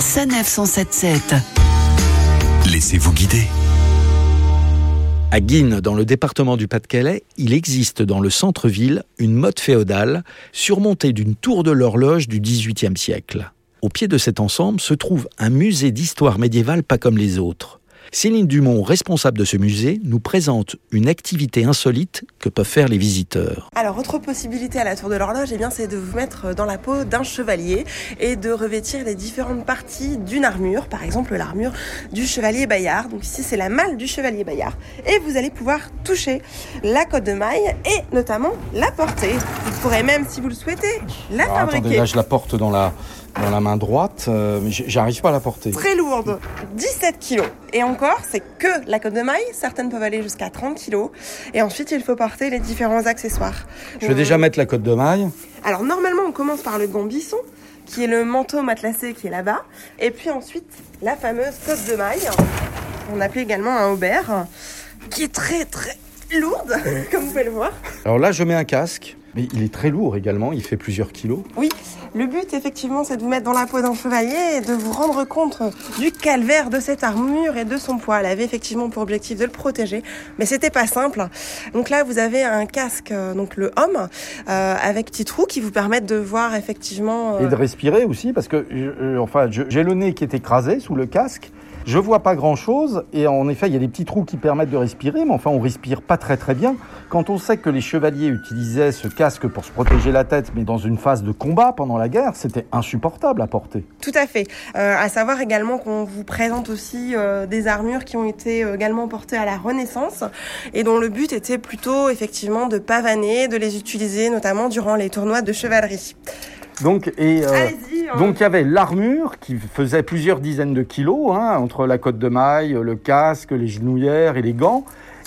Sanef 177. Laissez-vous guider. À Guines, dans le département du Pas-de-Calais, il existe dans le centre-ville une motte féodale surmontée d'une tour de l'horloge du XVIIIe siècle. Au pied de cet ensemble se trouve un musée d'histoire médiévale pas comme les autres. Céline Dumont, responsable de ce musée, nous présente une activité insolite que peuvent faire les visiteurs. Alors, autre possibilité à la tour de l'horloge, eh bien, c'est de vous mettre dans la peau d'un chevalier et de revêtir les différentes parties d'une armure, par exemple l'armure du chevalier Bayard. Donc ici, c'est la malle du chevalier Bayard. Et vous allez pouvoir toucher la côte de maille et notamment la porter. Vous pourrez même, si vous le souhaitez, la Alors, fabriquer. attendez, là je la porte dans la, dans la main droite, euh, j'arrive pas à la porter. Très lourde, 17 kilos. Et encore, c'est que la côte de maille. Certaines peuvent aller jusqu'à 30 kilos. Et ensuite, il faut porter les différents accessoires. Je vais déjà mettre la cote de maille. Alors normalement, on commence par le gambisson, qui est le manteau matelassé qui est là-bas. Et puis ensuite, la fameuse côte de maille, on appelle également un aubert, qui est très très lourde, comme vous pouvez le voir. Alors là je mets un casque, mais il est très lourd également, il fait plusieurs kilos. Oui, le but effectivement, c'est de vous mettre dans la peau d'un chevalier et de vous rendre compte du calvaire de cette armure et de son poids. Elle avait effectivement pour objectif de le protéger, mais c'était pas simple. Donc là, vous avez un casque, euh, donc le homme, euh, avec petit trou qui vous permettent de voir effectivement. euh, Et de respirer aussi, parce que euh, enfin, j'ai le nez qui est écrasé sous le casque. Je vois pas grand chose, et en effet, il y a des petits trous qui permettent de respirer, mais enfin, on respire pas très très bien. Quand on sait que les chevaliers utilisaient ce casque pour se protéger la tête, mais dans une phase de combat pendant la guerre, c'était insupportable à porter. Tout à fait. Euh, à savoir également qu'on vous présente aussi euh, des armures qui ont été euh, également portées à la Renaissance et dont le but était plutôt effectivement de pavaner, de les utiliser notamment durant les tournois de chevalerie. Donc, et, euh, Allez-y. Hein. donc il y avait l'armure qui faisait plusieurs dizaines de kilos, hein, entre la cotte de maille, le casque, les genouillères et les gants,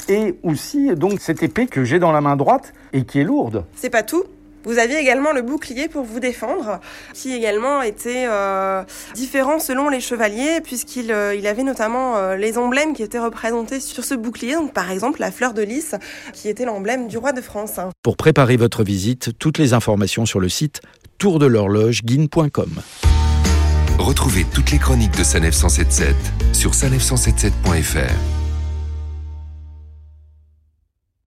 et aussi donc cette épée que j'ai dans la main droite et qui est lourde. C'est pas tout. Vous aviez également le bouclier pour vous défendre, qui également était euh, différent selon les chevaliers, puisqu'il euh, il avait notamment euh, les emblèmes qui étaient représentés sur ce bouclier. Donc, par exemple, la fleur de lys, qui était l'emblème du roi de France. Pour préparer votre visite, toutes les informations sur le site tourdelhorlogeguine.com. Retrouvez toutes les chroniques de Sanef 177 sur sanef177.fr.